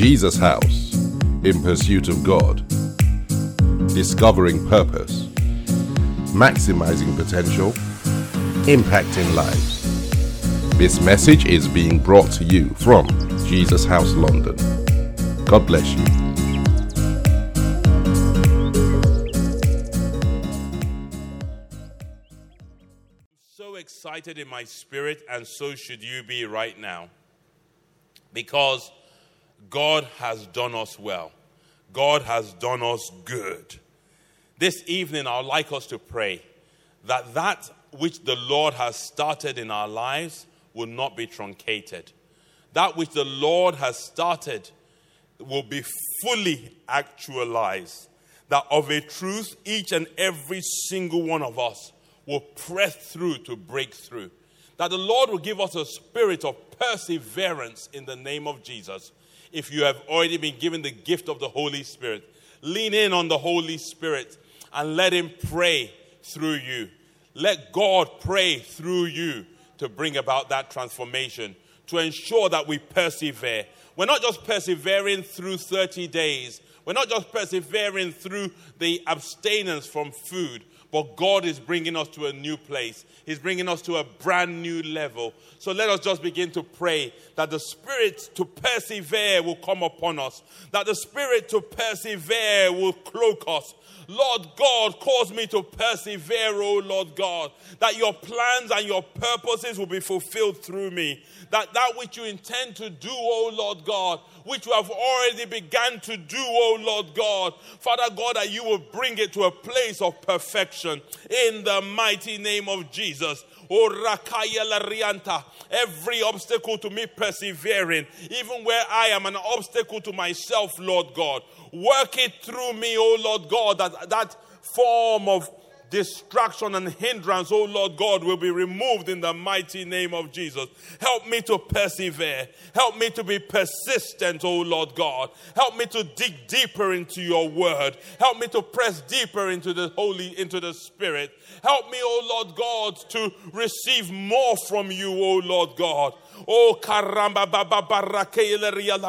Jesus House in pursuit of God, discovering purpose, maximizing potential, impacting lives. This message is being brought to you from Jesus House London. God bless you. so excited in my spirit, and so should you be right now. Because God has done us well, God has done us good. This evening, I would like us to pray that that which the Lord has started in our lives will not be truncated. That which the Lord has started will be fully actualized. That of a truth, each and every single one of us will press through to break through. That the Lord will give us a spirit of perseverance in the name of Jesus. If you have already been given the gift of the Holy Spirit, lean in on the Holy Spirit and let Him pray through you. Let God pray through you to bring about that transformation, to ensure that we persevere. We're not just persevering through 30 days, we're not just persevering through the abstinence from food, but God is bringing us to a new place. He's bringing us to a brand new level. So let us just begin to pray that the spirit to persevere will come upon us, that the spirit to persevere will cloak us. Lord God, cause me to persevere, oh Lord God, that your plans and your purposes will be fulfilled through me. That that which you intend to do, oh Lord God, which you have already begun to do, oh Lord God, Father God, that you will bring it to a place of perfection in the mighty name of Jesus. Oh. Every obstacle to me persevering, even where I am an obstacle to myself, Lord God. Work it through me, oh Lord God, that that form of distraction and hindrance, oh Lord God, will be removed in the mighty name of Jesus. Help me to persevere. Help me to be persistent, oh Lord God. Help me to dig deeper into your word. Help me to press deeper into the holy, into the spirit. Help me, oh Lord God, to receive more from you, oh Lord God. Oh, karamba baba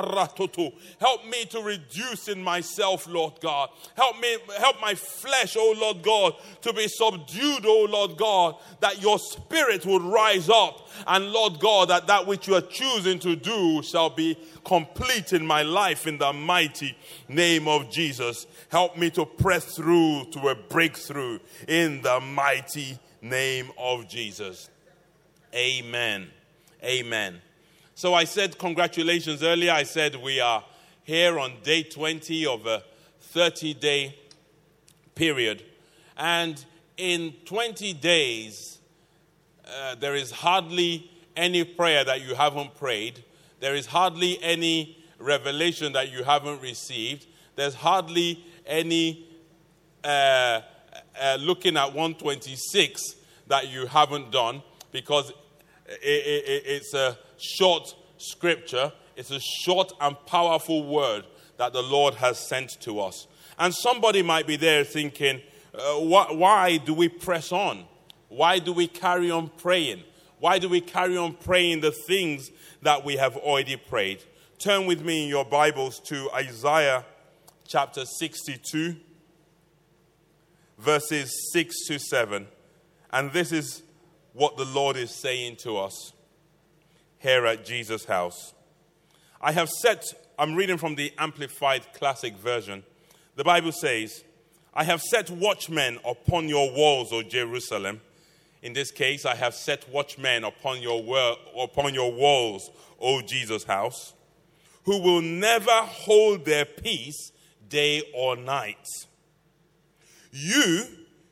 ratoto. Help me to reduce in myself, Lord God. Help me, help my flesh, oh Lord God, to be subdued, oh Lord God, that your spirit would rise up. And Lord God, that that which you are choosing to do shall be complete in my life in the mighty name of Jesus. Help me to press through to a breakthrough in the mighty name of Jesus. Amen. Amen. So I said congratulations earlier. I said we are here on day 20 of a 30 day period. And in 20 days, uh, there is hardly any prayer that you haven't prayed. There is hardly any revelation that you haven't received. There's hardly any uh, uh, looking at 126 that you haven't done because it, it, it's a short scripture, it's a short and powerful word that the Lord has sent to us. And somebody might be there thinking, uh, wh- why do we press on? Why do we carry on praying? Why do we carry on praying the things that we have already prayed? Turn with me in your Bibles to Isaiah chapter 62, verses 6 to 7. And this is what the Lord is saying to us here at Jesus House. I have set, I'm reading from the Amplified Classic Version. The Bible says, I have set watchmen upon your walls, O Jerusalem. In this case, I have set watchmen upon your, upon your walls, O Jesus House, who will never hold their peace day or night. You,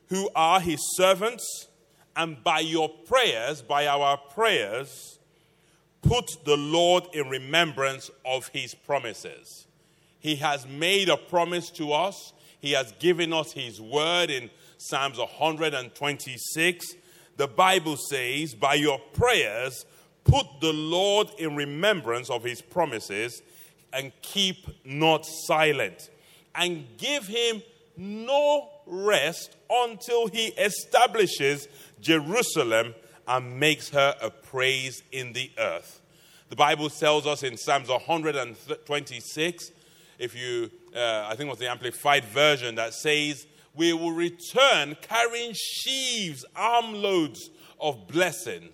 who are his servants, and by your prayers, by our prayers, put the Lord in remembrance of his promises. He has made a promise to us, he has given us his word in Psalms 126. The Bible says, By your prayers, put the Lord in remembrance of his promises and keep not silent, and give him no rest until he establishes Jerusalem and makes her a praise in the earth. The Bible tells us in Psalms 126, if you, uh, I think it was the Amplified Version, that says, We will return carrying sheaves, armloads of blessing.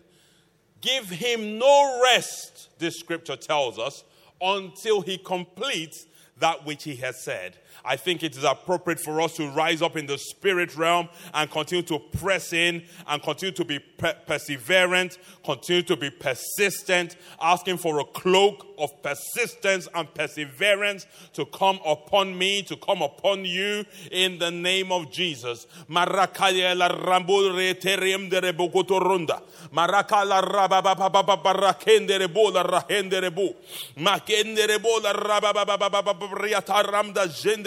Give him no rest, this scripture tells us, until he completes that which he has said. I think it is appropriate for us to rise up in the spirit realm and continue to press in and continue to be per- perseverant, continue to be persistent, asking for a cloak of persistence and perseverance to come upon me, to come upon you in the name of Jesus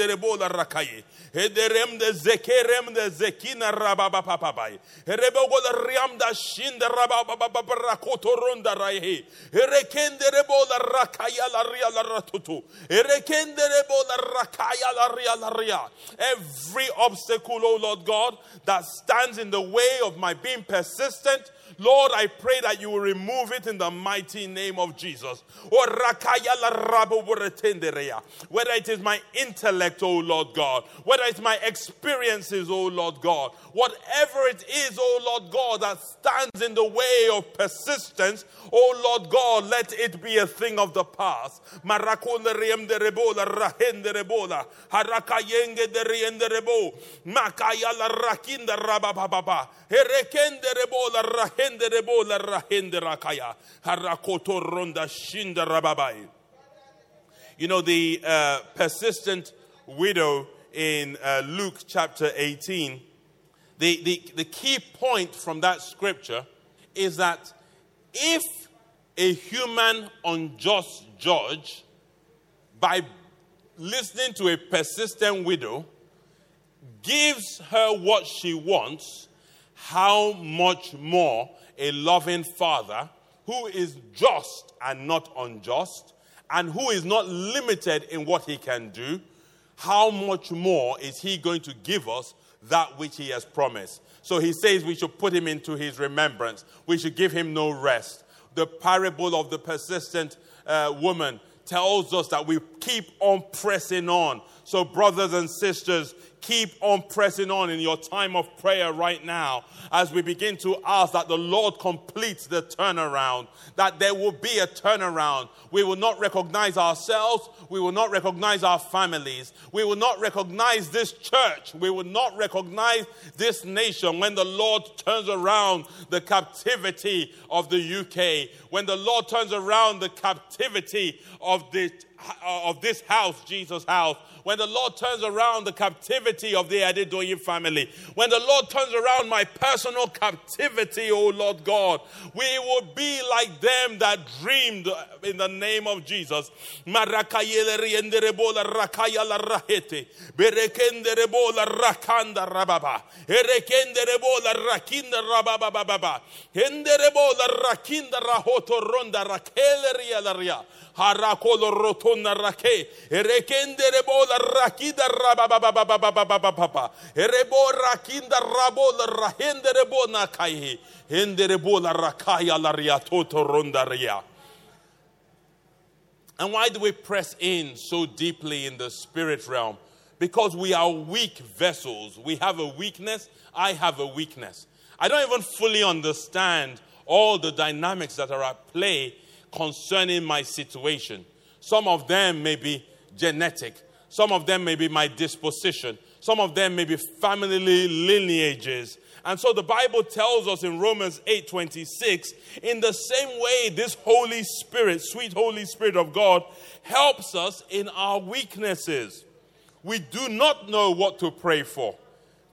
rebola rakaye. Ederem de zekerem de zekina rababa papabai. Riam da shin rababa rebola rakaya la ria la ratutu. Rebola rakaya la ria la ria. Every obstacle, O Lord God, that stands in the way of my being persistent Lord, I pray that you will remove it in the mighty name of Jesus. Oh, whether it is my intellect, O Lord God, whether it's my experiences, O Lord God, whatever it is, O Lord God, that stands in the way of persistence, O Lord God, let it be a thing of the past. Makaya rakinda rabababa, herekende rebo la rebo la rakaya, harakoto ronda shinda rababai. You know, the uh, persistent widow in uh, Luke chapter 18, the, the, the key point from that scripture is that if a human unjust judge, by listening to a persistent widow, gives her what she wants, how much more a loving father who is just and not unjust, and who is not limited in what he can do, how much more is he going to give us that which he has promised? So he says we should put him into his remembrance, we should give him no rest. The parable of the persistent uh, woman tells us that we keep on pressing on. So, brothers and sisters, keep on pressing on in your time of prayer right now as we begin to ask that the Lord completes the turnaround, that there will be a turnaround. We will not recognize ourselves, we will not recognize our families, we will not recognize this church, we will not recognize this nation when the Lord turns around the captivity of the UK, when the Lord turns around the captivity of the of this house, Jesus House, when the Lord turns around the captivity of the Adedoyin family, when the Lord turns around my personal captivity, oh Lord God, we will be like them that dreamed in the name of Jesus. Harakolo rotunda rake. Erekende rebo la rakida rababababababababa. Erebo rakinda rabo la rahende rebo na kai. Hende rebo la rakaya la ria toto ronda ria. And why do we press in so deeply in the spirit realm? Because we are weak vessels. We have a weakness. I have a weakness. I don't even fully understand all the dynamics that are at play concerning my situation. Some of them may be genetic, some of them may be my disposition, some of them may be family lineages. And so the Bible tells us in Romans 8:26, in the same way this Holy Spirit, sweet Holy Spirit of God, helps us in our weaknesses. We do not know what to pray for,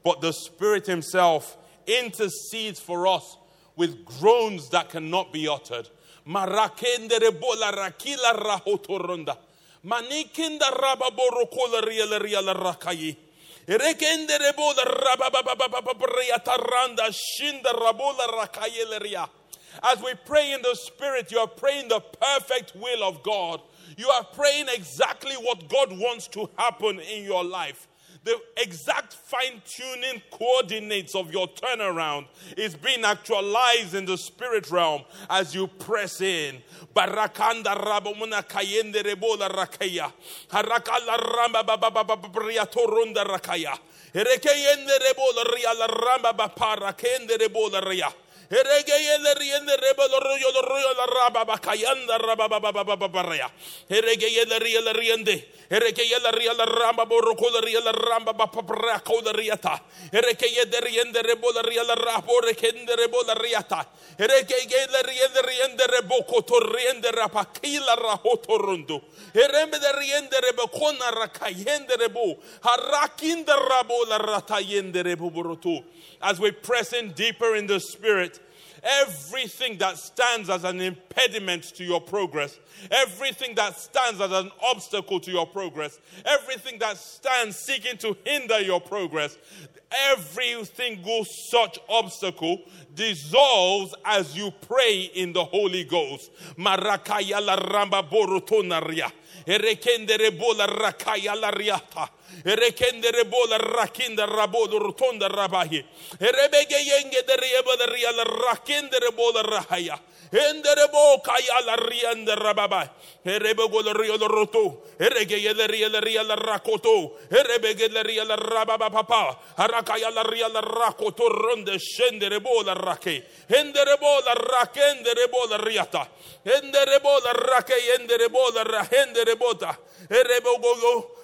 but the Spirit himself intercedes for us with groans that cannot be uttered. Marakendere bola rakila rahotoronda. Manikinda rababorokola riala riala rakayi. Rekendere bola rababababababriataranda shinda rabola rakayeleria. As we pray in the Spirit, you are praying the perfect will of God. You are praying exactly what God wants to happen in your life the exact fine tuning coordinates of your turnaround is being actualized in the spirit realm as you press in. Kayende rebola ria la ramba kende rebola ria. Eregeyele riende rebelo royo As we press in deeper in the spirit, everything that stands as an impediment to your progress, everything that stands as an obstacle to your progress, everything that stands seeking to hinder your progress, every single such obstacle dissolves as you pray in the Holy Ghost. Marakaya la ramba borotonaria. Erekendere bola rakaya la riata. Erekendere bola rakinda rabodo rotonda rabahi. Erebege yenge de rieba de ria la rakendere bola rahaya. Endere bo kaya la rianda rababa. Erebe go la ria la roto. Erege ye la ria la ria la rakoto. Erebege la ria la rababa papa. Harakaya la ria la rakoto ronde scendere bola rake. Endere bola rakendere bola riata. Endere bola rake endere bola rahendere bota. Erebe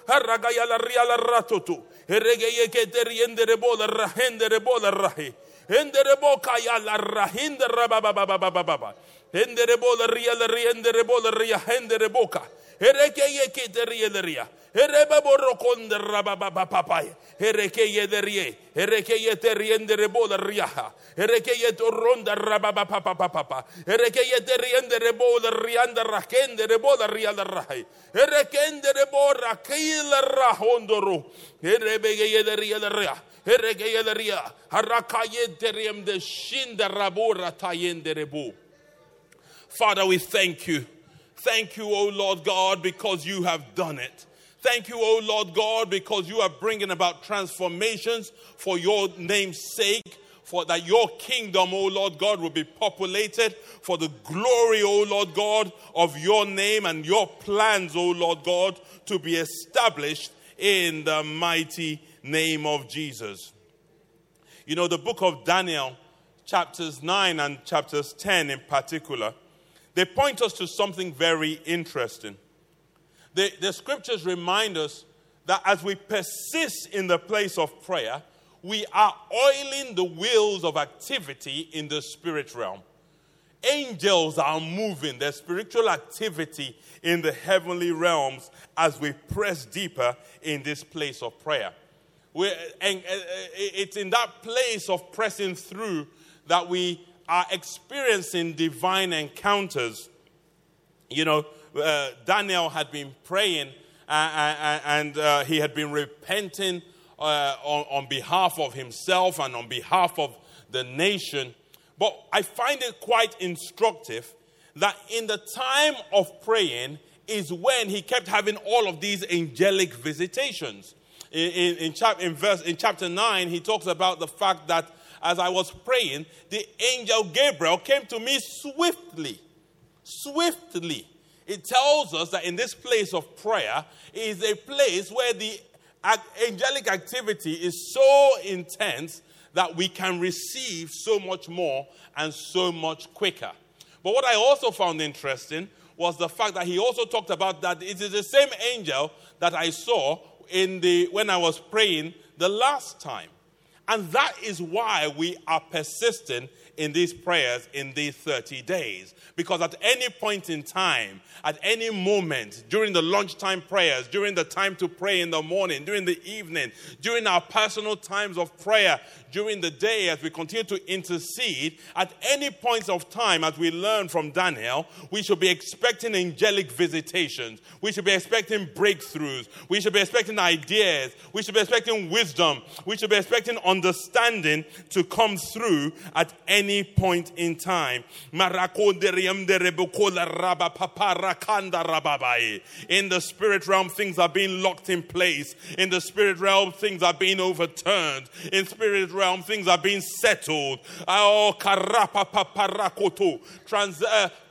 go haragaya la ria la ratoto. Erege ye ke te riendere bola rahendere bola rahe. Endere boka ya la rahinda rababababababa. Endere bola ria la ria endere bola ria hendere boka. Ereke ye ke te ria la ria. Ereba borokonde rababababaya. Ereke ye de rie. Ereke ye te riendere bola riaha. Ereke ye to ronda rabababababa. Ereke ye te riendere bola rianda rakende bola ria la rahai. Erekende bora kila rahondoro. Erebe ye de ria la ria. Eregeyeleria, harakayenterium de shinda rabora tayenderebu. Father, we thank you. Thank you, O Lord God, because you have done it. Thank you, O Lord God, because you are bringing about transformations for your name's sake, for that your kingdom, O Lord God, will be populated for the glory, O Lord God, of your name and your plans, O Lord God, to be established in the mighty name of Jesus. You know, the book of Daniel, chapters 9 and chapters 10 in particular, they point us to something very interesting. The, the scriptures remind us that as we persist in the place of prayer, we are oiling the wheels of activity in the spirit realm. Angels are moving, their spiritual activity in the heavenly realms as we press deeper in this place of prayer. We're, and, uh, it's in that place of pressing through that we are experiencing divine encounters. You know, uh, Daniel had been praying uh, uh and uh, he had been repenting uh, on, on behalf of himself and on behalf of the nation. But I find it quite instructive that in the time of praying is when he kept having all of these angelic visitations in, in, in, chap, in, verse, in chapter 9, he talks about the fact that as I was praying, the angel Gabriel came to me swiftly. Swiftly. It tells us that in this place of prayer is a place where the angelic activity is so intense that we can receive so much more and so much quicker. But what I also found interesting was the fact that he also talked about that it is the same angel that I saw in the when I was praying the last time. And that is why we are persistent in these prayers in these 30 days. Because at any point in time, at any moment, during the lunchtime prayers, during the time to pray in the morning, during the evening, during our personal times of prayer, during the day as we continue to intercede, at any point of time, as we learn from Daniel, we should be expecting angelic visitations. We should be expecting breakthroughs. We should be expecting ideas. We should be expecting wisdom. We should be expecting understanding to come through at any any point in time. In the spirit realm, things are being locked in place. In the spirit realm, things are being overturned. In spirit realm, things are being settled. Oh, Trans- uh,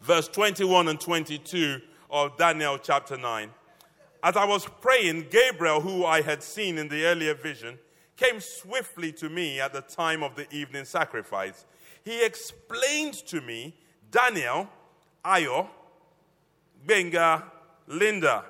Verse 21 and 22 of Daniel chapter 9. As I was praying, Gabriel, who I had seen in the earlier vision, came swiftly to me at the time of the evening sacrifice. He explained to me, Daniel, Ayo, Benga, Linda,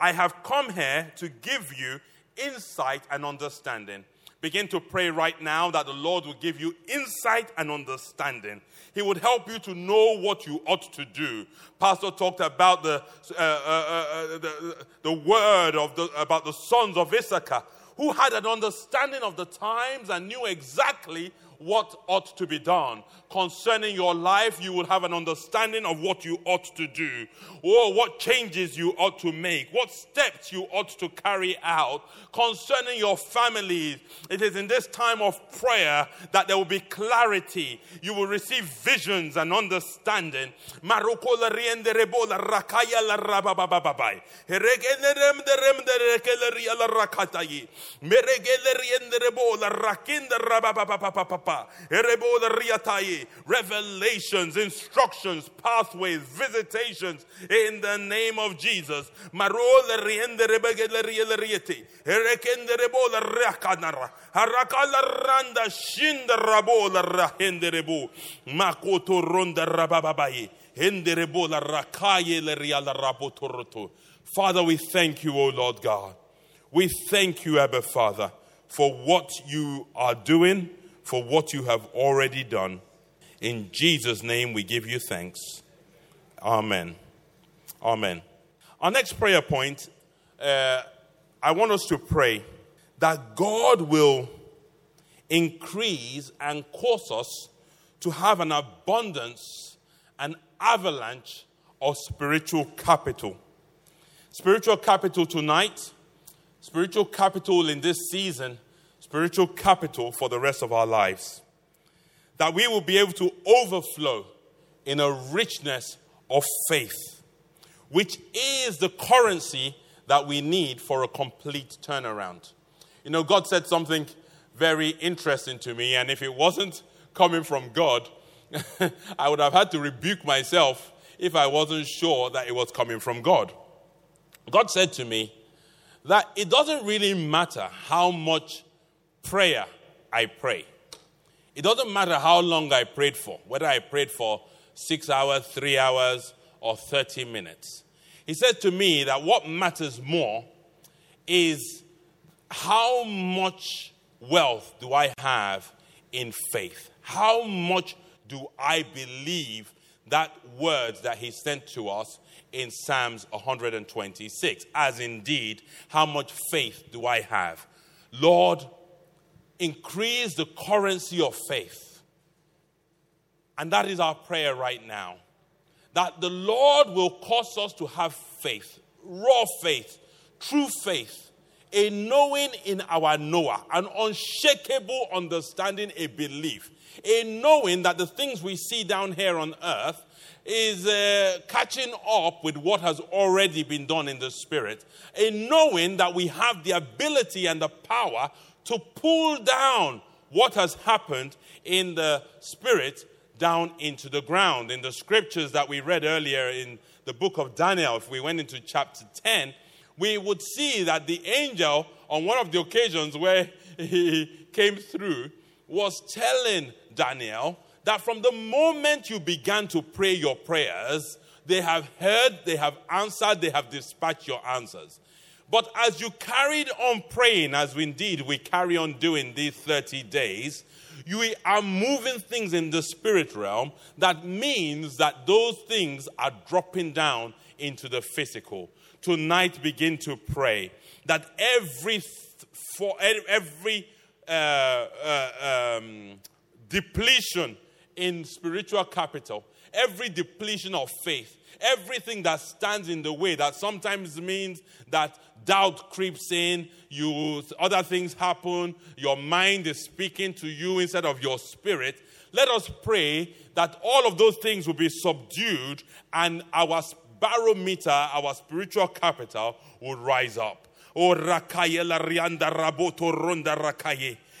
I have come here to give you insight and understanding. Begin to pray right now that the Lord will give you insight and understanding. He would help you to know what you ought to do. Pastor talked about the, uh, uh, uh, the, the word of the, about the sons of Issachar who had an understanding of the times and knew exactly what ought to be done. Concerning your life, you will have an understanding of what you ought to do, or what changes you ought to make, what steps you ought to carry out. Concerning your families, it is in this time of prayer that there will be clarity. You will receive visions and understanding. Revelations, instructions, pathways, visitations in the name of Jesus. Father, we thank you, O Lord God. We thank you, Abba Father, for what you are doing for what you have already done. In Jesus' name, we give you thanks. Amen. Amen. Our next prayer point, uh, I want us to pray that God will increase and cause us to have an abundance, an avalanche of spiritual capital. Spiritual capital tonight, spiritual capital in this season spiritual capital for the rest of our lives. That we will be able to overflow in a richness of faith, which is the currency that we need for a complete turnaround. You know, God said something very interesting to me, and if it wasn't coming from God, I would have had to rebuke myself if I wasn't sure that it was coming from God. God said to me that it doesn't really matter how much prayer I pray. It doesn't matter how long I prayed for, whether I prayed for six hours, three hours, or 30 minutes. He said to me that what matters more is how much wealth do I have in faith? How much do I believe that words that he sent to us in Psalms 126? As indeed, how much faith do I have? Lord, increase the currency of faith. And that is our prayer right now. That the Lord will cause us to have faith, raw faith, true faith, a knowing in our knower, an unshakable understanding, a belief, a knowing that the things we see down here on earth is uh, catching up with what has already been done in the spirit, a knowing that we have the ability and the power to pull down what has happened in the spirit down into the ground. In the scriptures that we read earlier in the book of Daniel, if we went into chapter 10, we would see that the angel, on one of the occasions where he came through, was telling Daniel that from the moment you began to pray your prayers, they have heard, they have answered, they have dispatched your answers. But as you carried on praying, as we indeed we carry on doing these 30 days, you are moving things in the spirit realm that means that those things are dropping down into the physical. Tonight, begin to pray that every for every uh, uh, um, depletion in spiritual capital, every depletion of faith, everything that stands in the way that sometimes means that doubt creeps in, you other things happen, your mind is speaking to you instead of your spirit. Let us pray that all of those things will be subdued and our barometer, our spiritual capital will rise up. Oh, rakayela rianda raboto ronda rakaye.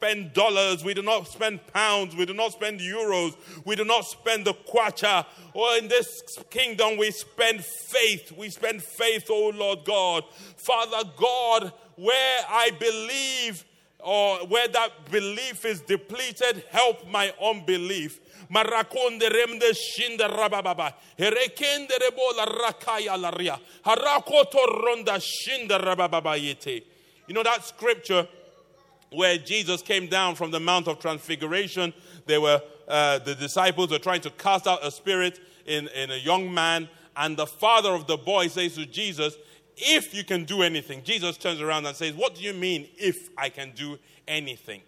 spend dollars, we do not spend pounds, we do not spend euros, we do not spend the kwacha. Or in this kingdom, we spend faith. We spend faith, oh Lord God. Father God, where I believe or where that belief is depleted, help my unbelief. You know that scripture where Jesus came down from the Mount of Transfiguration. They were, uh, the disciples were trying to cast out a spirit in, in a young man, and the father of the boy says to Jesus, If you can do anything, Jesus turns around and says, What do you mean, if I can do anything?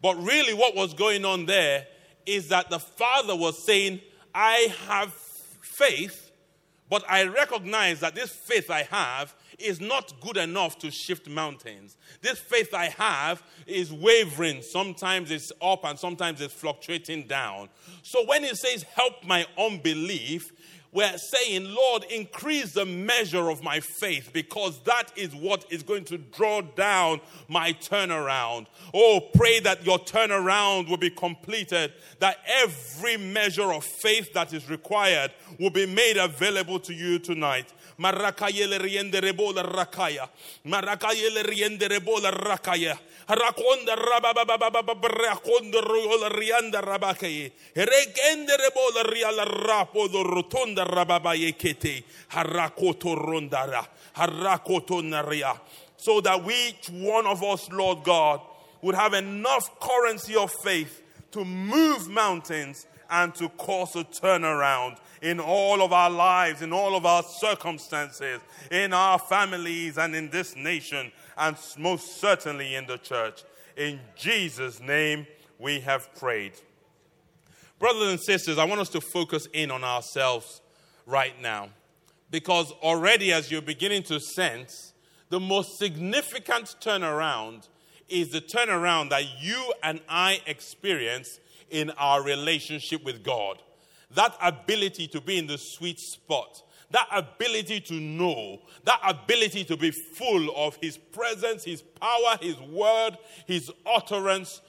But really, what was going on there is that the father was saying, I have faith, but I recognize that this faith I have is not good enough to shift mountains. This faith I have is wavering. Sometimes it's up and sometimes it's fluctuating down. So when it says, help my unbelief, we're saying, Lord, increase the measure of my faith because that is what is going to draw down my turnaround. Oh, pray that your turnaround will be completed, that every measure of faith that is required will be made available to you tonight. Marakayele riendere bola rakaya. Marakayele riendere bola rakaya. Rakonda rabababababrakonda rola rianda rabakaye. Rekendere bola riala rapo do rotonda rababaye kete. Harakoto rondara. Harakoto naria. So that each one of us, Lord God, would have enough currency of faith to move mountains and to cause a turnaround in all of our lives, in all of our circumstances, in our families, and in this nation, and most certainly in the church. In Jesus' name, we have prayed. Brothers and sisters, I want us to focus in on ourselves right now. Because already, as you're beginning to sense, the most significant turnaround is the turnaround that you and I experience in our relationship with God that ability to be in the sweet spot, that ability to know, that ability to be full of His presence, His power, His word, His utterance,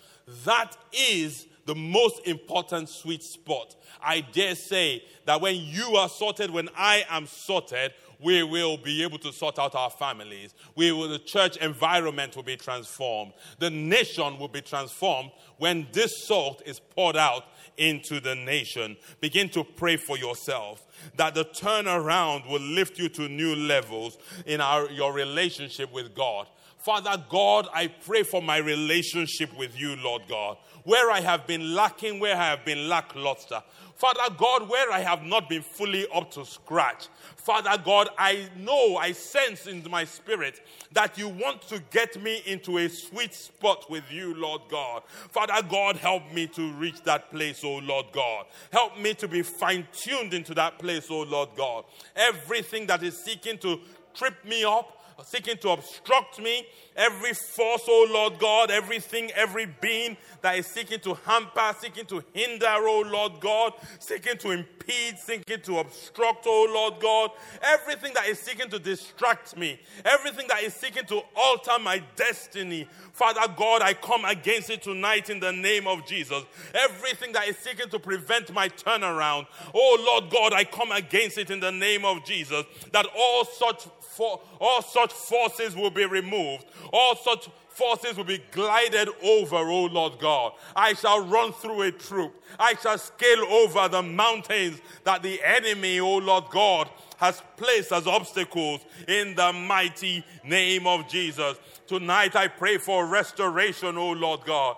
that is the most important sweet spot. I dare say that when you are sorted, when I am sorted, we will be able to sort out our families. We will, the church environment will be transformed. The nation will be transformed when this salt is poured out into the nation. Begin to pray for yourself that the turnaround will lift you to new levels in our, your relationship with God. Father God, I pray for my relationship with you, Lord God. Where I have been lacking, where I have been lackluster. Father God, where I have not been fully up to scratch. Father God, I know, I sense in my spirit that you want to get me into a sweet spot with you, Lord God. Father God, help me to reach that place, oh Lord God. Help me to be fine tuned into that place, oh Lord God. Everything that is seeking to trip me up, seeking to obstruct me, every force, oh Lord God, everything, every being that is seeking to hamper, seeking to hinder, oh Lord God, seeking to impede, seeking to obstruct, oh Lord God, everything that is seeking to distract me, everything that is seeking to alter my destiny. Father God, I come against it tonight in the name of Jesus. Everything that is seeking to prevent my turnaround, oh Lord God, I come against it in the name of Jesus. That all such for, all such forces will be removed. All such forces will be glided over, O Lord God. I shall run through a troop. I shall scale over the mountains that the enemy, O Lord God, has placed as obstacles in the mighty name of Jesus. Tonight I pray for restoration, O Lord God.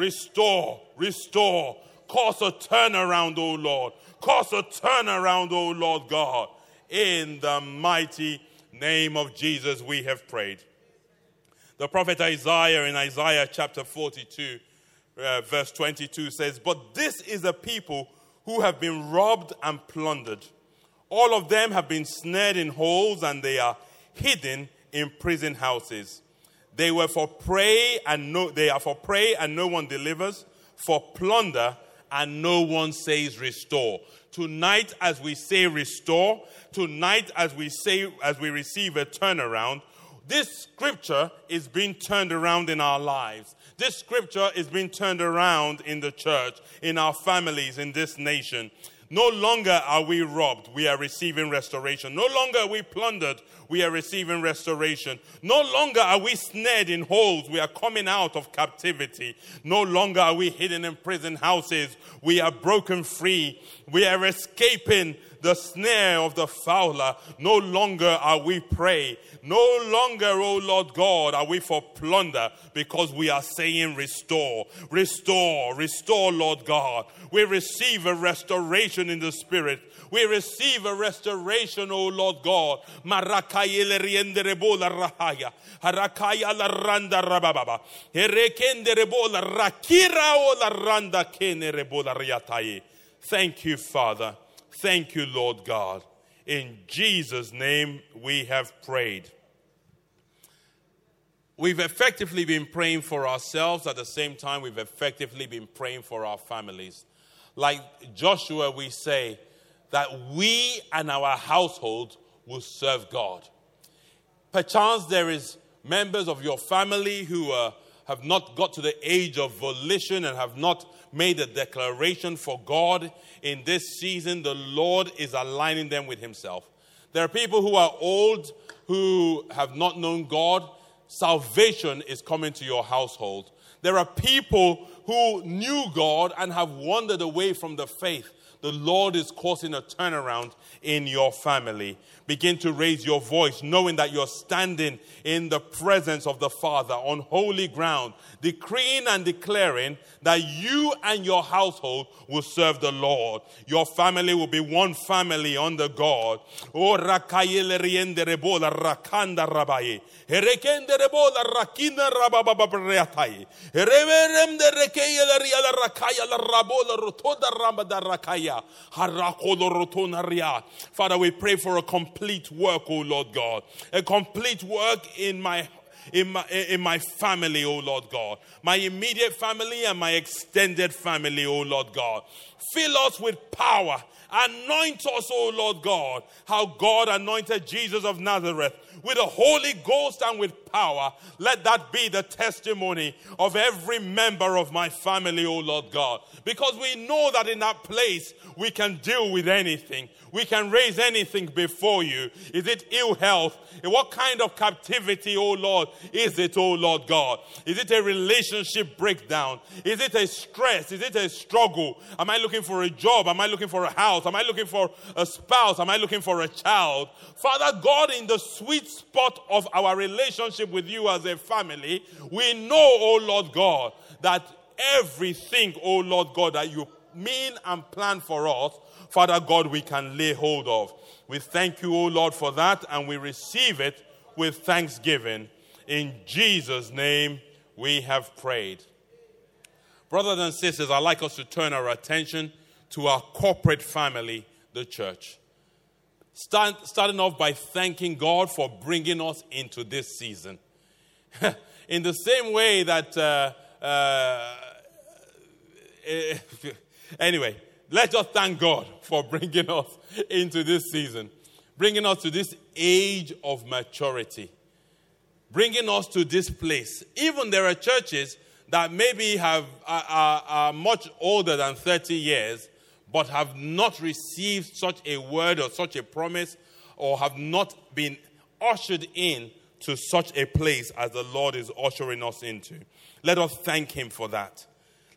Restore, restore. Cause a turnaround, O Lord. Cause a turnaround, O Lord God. In the mighty name of Jesus, we have prayed. The prophet Isaiah in Isaiah chapter 42, uh, verse 22 says, But this is a people who have been robbed and plundered. All of them have been snared in holes and they are hidden in prison houses. They were for prey and no, they are for prey and no one delivers, for plunder and no one says restore. Tonight, as we say restore, tonight as we say, as we receive a turnaround, this scripture is being turned around in our lives. This scripture is being turned around in the church, in our families, in this nation. No longer are we robbed, we are receiving restoration. No longer are we plundered, we are receiving restoration. No longer are we snared in holes, we are coming out of captivity. No longer are we hidden in prison houses, we are broken free. We are escaping the snare of the fowler. No longer are we prey. No longer, O oh Lord God, are we for plunder because we are saying restore, restore, restore, Lord God. We receive a restoration in the spirit. We receive a restoration, O Lord God. Marakayele rienderebola rahaya. Harakaya la randa rabababa. Erekenderebola rakira o la randa kenerebola riataye. Thank you, Father. Thank you, Lord God. In Jesus' name we have prayed. We've effectively been praying for ourselves. At the same time, we've effectively been praying for our families. Like Joshua, we say that we and our household will serve God. Perchance there is members of your family who uh, have not got to the age of volition and have not made a declaration for God in this season, the Lord is aligning them with Himself. There are people who are old who have not known God. Salvation is coming to your household. There are people who knew God and have wandered away from the faith. The Lord is causing a turnaround in your family. Begin to raise your voice, knowing that you're standing in the presence of the Father on holy ground, decreeing and declaring that you and your household will serve the Lord. Your family will be one family under God. Oh, rebola rakanda rabaye. Rebola riala rakaya la rotoda rakaya. Father, we pray for a complete work, O Lord God. A complete work in my in my, in my family, oh Lord God. My immediate family and my extended family, oh Lord God. Fill us with power. Anoint us, O Lord God, how God anointed Jesus of Nazareth with the Holy Ghost and with power. Let that be the testimony of every member of my family, O Lord God. Because we know that in that place we can deal with anything. We can raise anything before you. Is it ill health? What kind of captivity, O Lord, is it, O Lord God? Is it a relationship breakdown? Is it a stress? Is it a struggle? Am I looking for a job? Am I looking for a house? Am I looking for a spouse? Am I looking for a child? Father God, in the sweet spot of our relationship with you as a family, we know, oh Lord God, that everything, oh Lord God, that you mean and plan for us, Father God, we can lay hold of. We thank you, O Lord, for that, and we receive it with thanksgiving. In Jesus' name we have prayed. Brothers and sisters, I'd like us to turn our attention to our corporate family, the church. Start, starting off by thanking God for bringing us into this season. In the same way that, uh, uh, anyway, let's just thank God for bringing us into this season, bringing us to this age of maturity, bringing us to this place. Even there are churches that maybe have, are, are, are much older than 30 years, but have not received such a word or such a promise, or have not been ushered in to such a place as the Lord is ushering us into. Let us thank Him for that.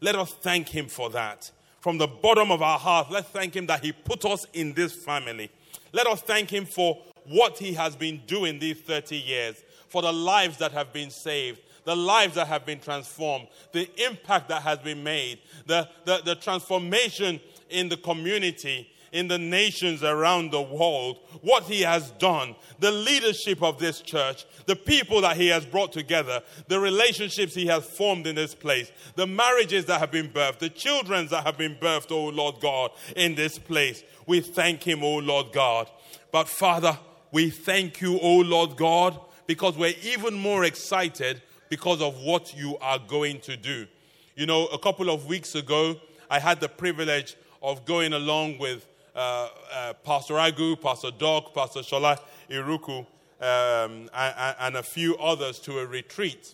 Let us thank Him for that from the bottom of our heart, let's thank Him that He put us in this family. Let us thank Him for what He has been doing these 30 years, for the lives that have been saved, the lives that have been transformed, the impact that has been made, the, the, the transformation in the community, in the nations around the world, what he has done, the leadership of this church, the people that he has brought together, the relationships he has formed in this place, the marriages that have been birthed, the children that have been birthed, oh Lord God, in this place. We thank him, oh Lord God. But Father, we thank you, oh Lord God, because we're even more excited because of what you are going to do. You know, a couple of weeks ago, I had the privilege of going along with uh, uh, Pastor Agu, Pastor Doc, Pastor Shola Irukwu, um, and, and, a few others to a retreat.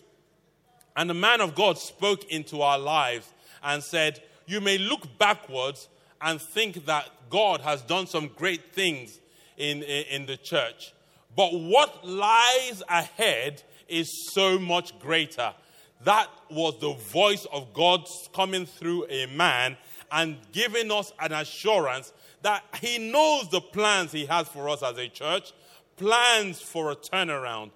And the man of God spoke into our lives and said, You may look backwards and think that God has done some great things in, in, in the church. But what lies ahead is so much greater. That was the voice of God coming through a man and giving us an assurance that He knows the plans He has for us as a church plans for a turnaround,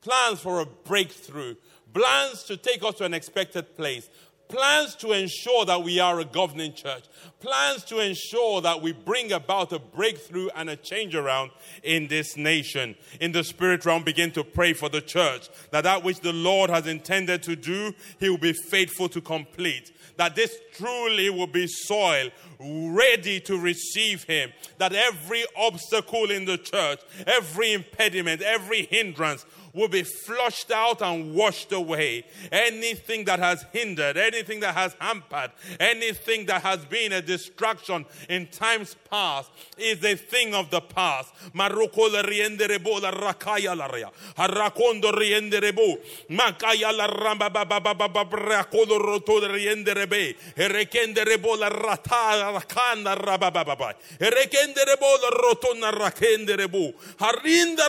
plans for a breakthrough, plans to take us to an expected place, plans to ensure that we are a governing church, plans to ensure that we bring about a breakthrough and a change around in this nation. In the spirit realm, begin to pray for the church that that which the Lord has intended to do, He will be faithful to complete that this truly will be soil ready to receive him. That every obstacle in the church, every impediment, every hindrance will be flushed out and washed away. Anything that has hindered, anything that has hampered, anything that has been a distraction in times past is a thing of the past. Maruko la rienderebo la rakaya la ria. Harakondo rienderebo. Makaya la ramba baba baba baba roto rienderebe. Erekenderebo la rata la kanda raba baba. Erekenderebo la roto na rakenderebo. Harinda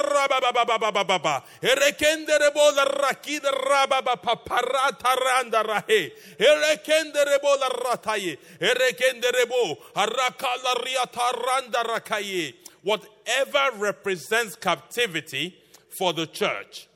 erekendere la rakida rababa paparata randa rahe erekendere la rataye erekendere bo riata randa rakaye whatever represents captivity for the church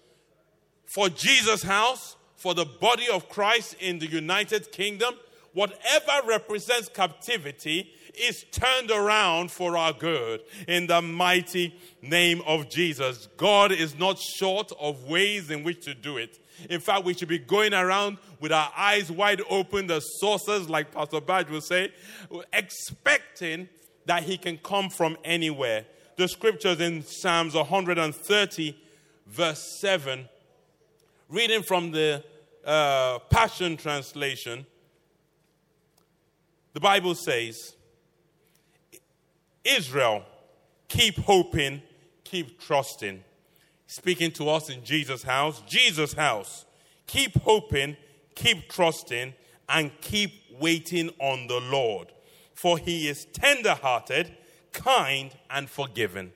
for Jesus house for the body of Christ in the United Kingdom whatever represents captivity is turned around for our good in the mighty name of Jesus. God is not short of ways in which to do it. In fact, we should be going around with our eyes wide open, the sources, like Pastor Badge will say, expecting that He can come from anywhere. The scriptures in Psalms 130, verse 7, reading from the uh, Passion Translation, the Bible says, Israel, keep hoping, keep trusting. Speaking to us in Jesus' house, Jesus' house, keep hoping, keep trusting, and keep waiting on the Lord. For he is tender hearted, kind, and forgiving.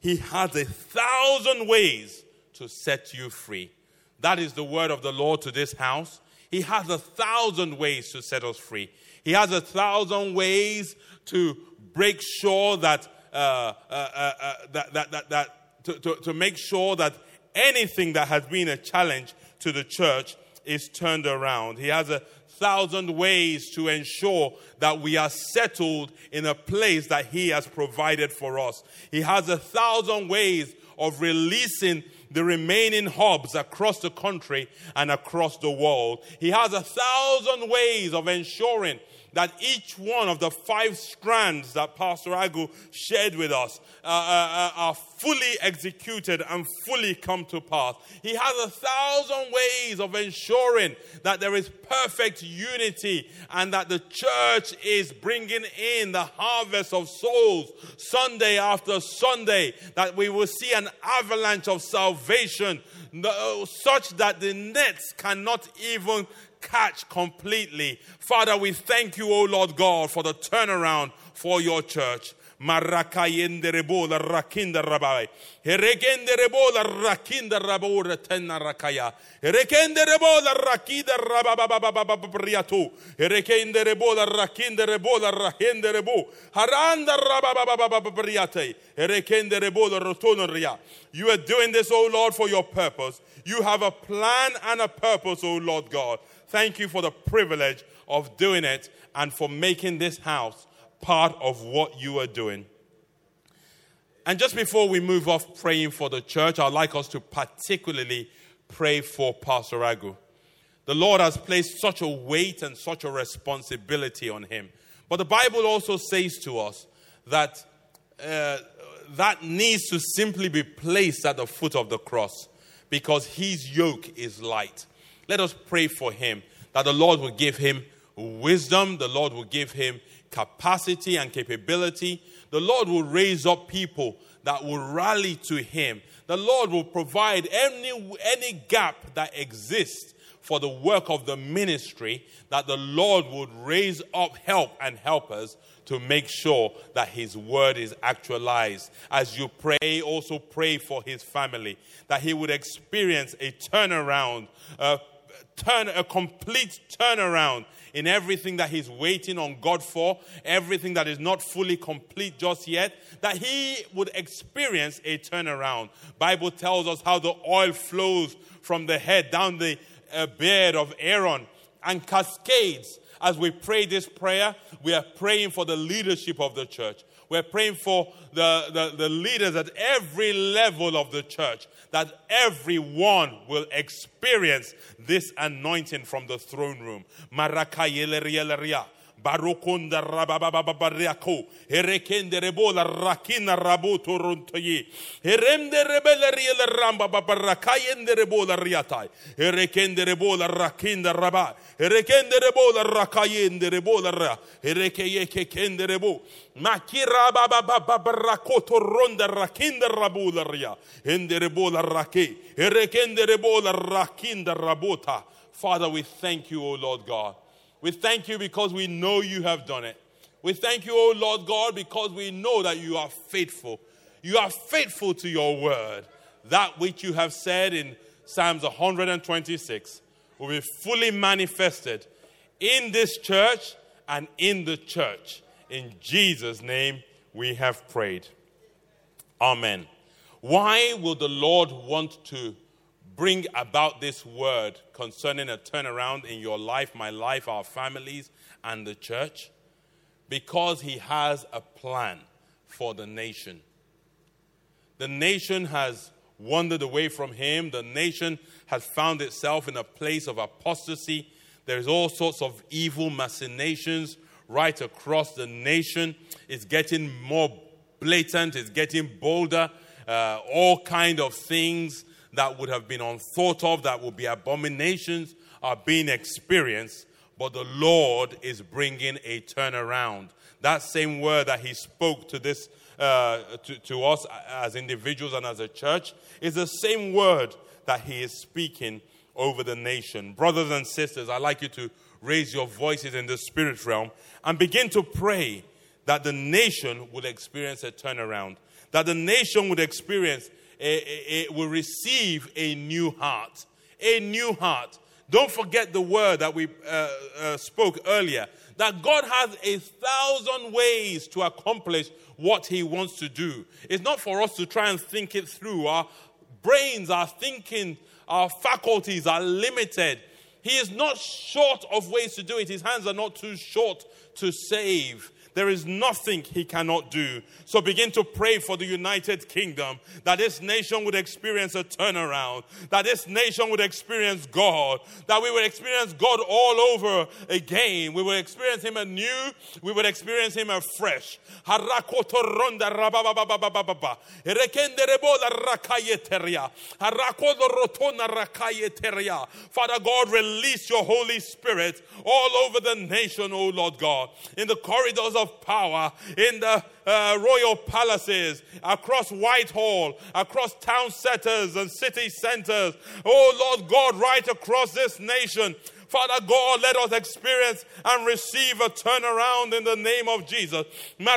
He has a thousand ways to set you free. That is the word of the Lord to this house. He has a thousand ways to set us free. He has a thousand ways to break sure that, uh, uh, uh, uh, that, that, that, that to, to, to make sure that anything that has been a challenge to the church is turned around. He has a thousand ways to ensure that we are settled in a place that He has provided for us. He has a thousand ways of releasing the remaining hubs across the country and across the world. He has a thousand ways of ensuring that each one of the five strands that Pastor Agu shared with us uh, uh, uh, are fully executed and fully come to pass. He has a thousand ways of ensuring that there is perfect unity and that the church is bringing in the harvest of souls Sunday after Sunday, that we will see an avalanche of salvation such that the nets cannot even catch completely. Father, we thank you, O Lord God, for the turnaround for your church. Marakayende rebola rakinda rabai. Herekende rebola rakinda rabora tenna rakaya. Herekende rebola rakida rabababababriatu. Herekende rebola rakinda rebola rahende rebo. Haranda rababababriate. Herekende rebola rotonoria. You are doing this, O Lord, for your purpose. You have a plan and a purpose, O Lord God. Thank you for the privilege of doing it and for making this house part of what you are doing. And just before we move off praying for the church, I'd like us to particularly pray for Pastor Agu. The Lord has placed such a weight and such a responsibility on him. But the Bible also says to us that uh, that needs to simply be placed at the foot of the cross because his yoke is light. Let us pray for him that the Lord will give him wisdom, the Lord will give him capacity and capability. The Lord will raise up people that will rally to him. The Lord will provide any, any gap that exists for the work of the ministry, that the Lord would raise up help and helpers to make sure that his word is actualized. As you pray, also pray for his family, that he would experience a turnaround, uh, turn a complete turnaround in everything that he's waiting on God for, everything that is not fully complete just yet, that he would experience a turnaround. Bible tells us how the oil flows from the head down the uh, beard of Aaron and cascades. As we pray this prayer, we are praying for the leadership of the church. We're praying for the, the, the leaders at every level of the church that everyone will experience this anointing from the throne room. Barokunda rababababariako. Erekende rebola rakina raboto rontoye. Eremde rebele riele ramba babarakayende rebola riatai. Erekende rebola rakinda raba. Erekende rebola rakayende rebola ra. Erekeye kekende rebo. Makira babababarakoto ronda rakinda rabola ria. Ende rebola rake. Erekende rebola rakinda rabota. Father, we thank you, O Lord God. We thank you because we know you have done it. We thank you, O Lord God, because we know that you are faithful. You are faithful to your word. That which you have said in Psalms 126 will be fully manifested in this church and in the church. In Jesus' name we have prayed. Amen. Why will the Lord want to bring about this word concerning a turnaround in your life, my life, our families, and the church? Because he has a plan for the nation. The nation has wandered away from him, the nation has found itself in a place of apostasy. There's all sorts of evil machinations right across the nation. It's getting more blatant, it's getting bolder, uh, all kind of things that would have been unthought of, that would be abominations, are being experienced, but the Lord is bringing a turnaround. That same word that He spoke to this, uh, to, to us as individuals and as a church, is the same word that He is speaking over the nation. Brothers and sisters, I'd like you to raise your voices in the spirit realm and begin to pray that the nation would experience a turnaround, that the nation would experience a, will receive a new heart. A new heart. Don't forget the word that we uh, uh, spoke earlier that God has a thousand ways to accomplish what He wants to do. It's not for us to try and think it through. Our brains, our thinking, our faculties are limited. He is not short of ways to do it. His hands are not too short to save. There is nothing he cannot do. So begin to pray for the United Kingdom that this nation would experience a turnaround, that this nation would experience God, that we would experience God all over again. We would experience him anew, we would experience him afresh. Father God, release your Holy Spirit all over the nation, O Lord God, in the corridors of of power in the uh, royal palaces, across Whitehall, across town centers and city centers. Oh Lord God, right across this nation. Father God, let us experience and receive a turnaround in the name of Jesus. Now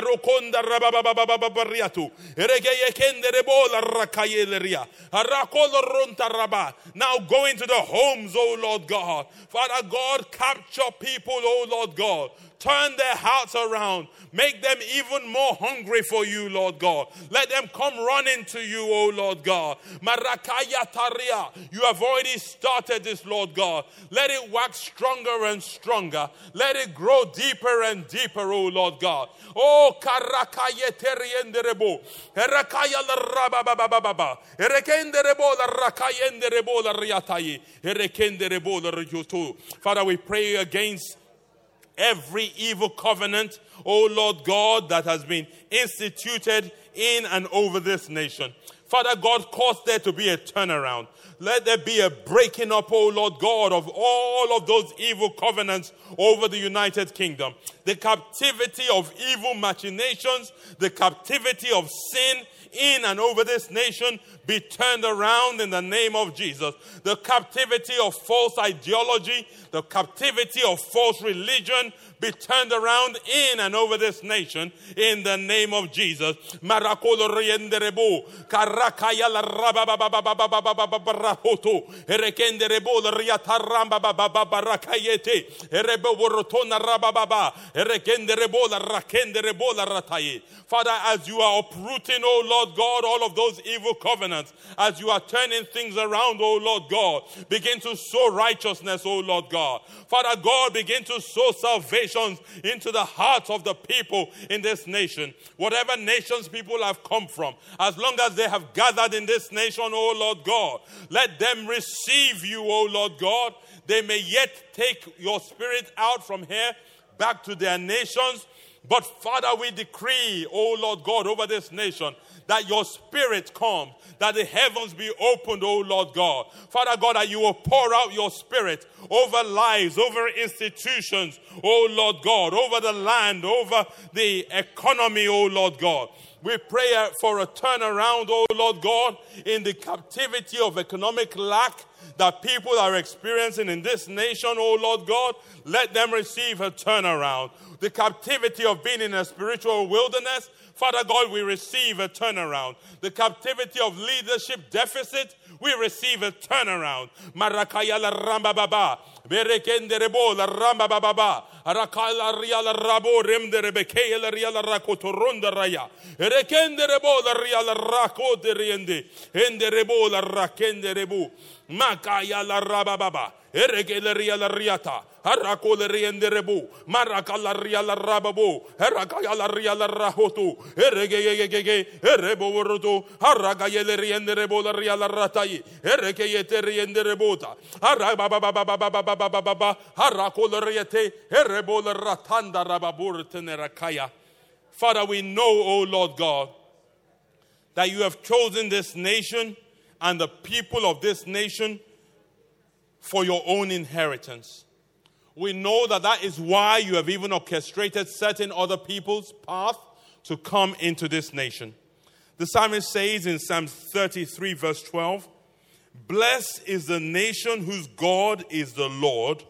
go into the homes, oh Lord God. Father God, capture people, oh Lord God. Turn their hearts around. Make them even more hungry for you, Lord God. Let them come running to you, O Lord God. You have already started this, Lord God. Let it wax stronger and stronger. Let it grow deeper and deeper, O Lord God. Oh, Karakaya Terienderebo. Erakaya la Riatayi. Erekenderebo la Father, we pray against every evil covenant, O Lord God, that has been instituted in and over this nation. Father God, cause there to be a turnaround. Let there be a breaking up, O Lord God, of all of those evil covenants over the United Kingdom. The captivity of evil machinations, the captivity of sin in and over this nation be turned around in the name of Jesus. The captivity of false ideology, the captivity of false religion be turned around in and over this nation in the name of Jesus. Father, as you are uprooting, O Lord God, all of those evil covenants, as you are turning things around, O Lord God, begin to sow righteousness, O Lord God. Father God, begin to sow salvation nations into the hearts of the people in this nation. Whatever nations people have come from, as long as they have gathered in this nation, O Lord God, let them receive you, O Lord God. They may yet take your spirit out from here back to their nations. But Father, we decree, O Lord God, over this nation that your spirit come, that the heavens be opened, O Lord God. Father God, that you will pour out your spirit over lives, over institutions, O Lord God, over the land, over the economy, O Lord God. We pray for a turnaround, O Lord God, in the captivity of economic lack that people are experiencing in this nation, O Lord God. Let them receive a turnaround. The captivity of being in a spiritual wilderness, Father God, we receive a turnaround. The captivity of leadership deficit, we receive a turnaround. Marakaya la ramba baba. Berekende rebo la ramba baba. Arakala ria la rabo remde rebeke la ria la rakotoronda raya. Erekende rebo la ria la rakote riende. Ende rebo la rakende rebo. Makaya la rababa. Eregeleria la riata. Harakoleria rebu. Marakalaria la rababu. Herakaya la ria la rahotu. Eregegege. Erebo worotu. Harakayeleria rebu la ria la ratai. Erekeyete riende rebota. Harabababababababababa. Harakoleriete. Erebo la ratanda rababur tenerakaya. Father, we know, O Lord God, that you have chosen this nation and the people of this nation for your own inheritance. We know that that is why you have even orchestrated certain other people's path to come into this nation. The psalmist says in Psalm 33, verse 12, Blessed is the nation whose God is the Lord,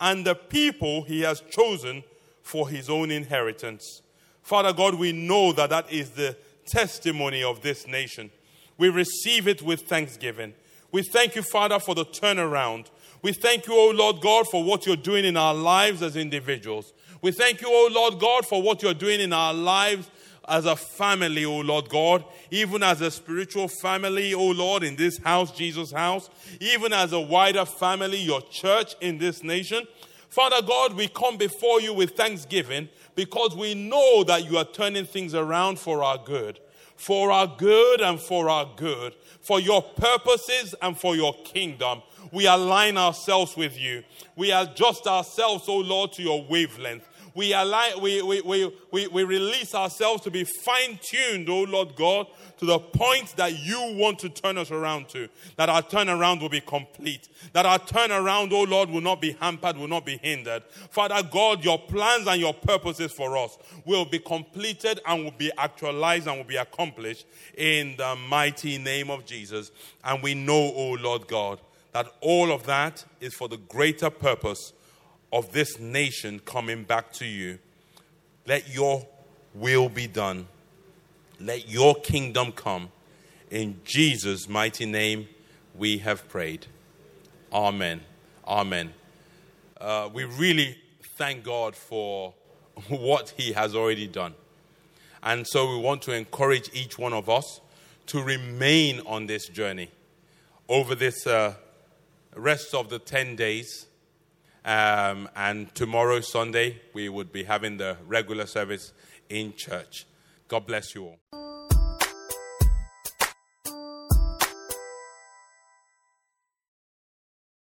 and the people he has chosen for his own inheritance. Father God, we know that that is the testimony of this nation. We receive it with thanksgiving. We thank you, Father, for the turnaround. We thank you, O Lord God, for what you're doing in our lives as individuals. We thank you, O Lord God, for what you're doing in our lives as a family, O Lord God, even as a spiritual family, O Lord, in this house, Jesus' house, even as a wider family, your church in this nation. Father God, we come before you with thanksgiving because we know that you are turning things around for our good, for our good and for our good, for your purposes and for your kingdom. We align ourselves with you. We adjust ourselves, O Lord, to your wavelength we, align, we, we, we, we, we release ourselves to be fine tuned, oh Lord God, to the point that you want to turn us around to. That our turnaround will be complete. That our turnaround, oh Lord, will not be hampered, will not be hindered. Father God, your plans and your purposes for us will be completed and will be actualized and will be accomplished in the mighty name of Jesus. And we know, oh Lord God, that all of that is for the greater purpose of this nation coming back to you. Let your will be done. Let your kingdom come. In Jesus' mighty name, we have prayed. Amen. Amen. Uh, we really thank God for what He has already done. And so we want to encourage each one of us to remain on this journey over this uh, rest of the 10 days um, and tomorrow, Sunday, we would be having the regular service in church. God bless you all.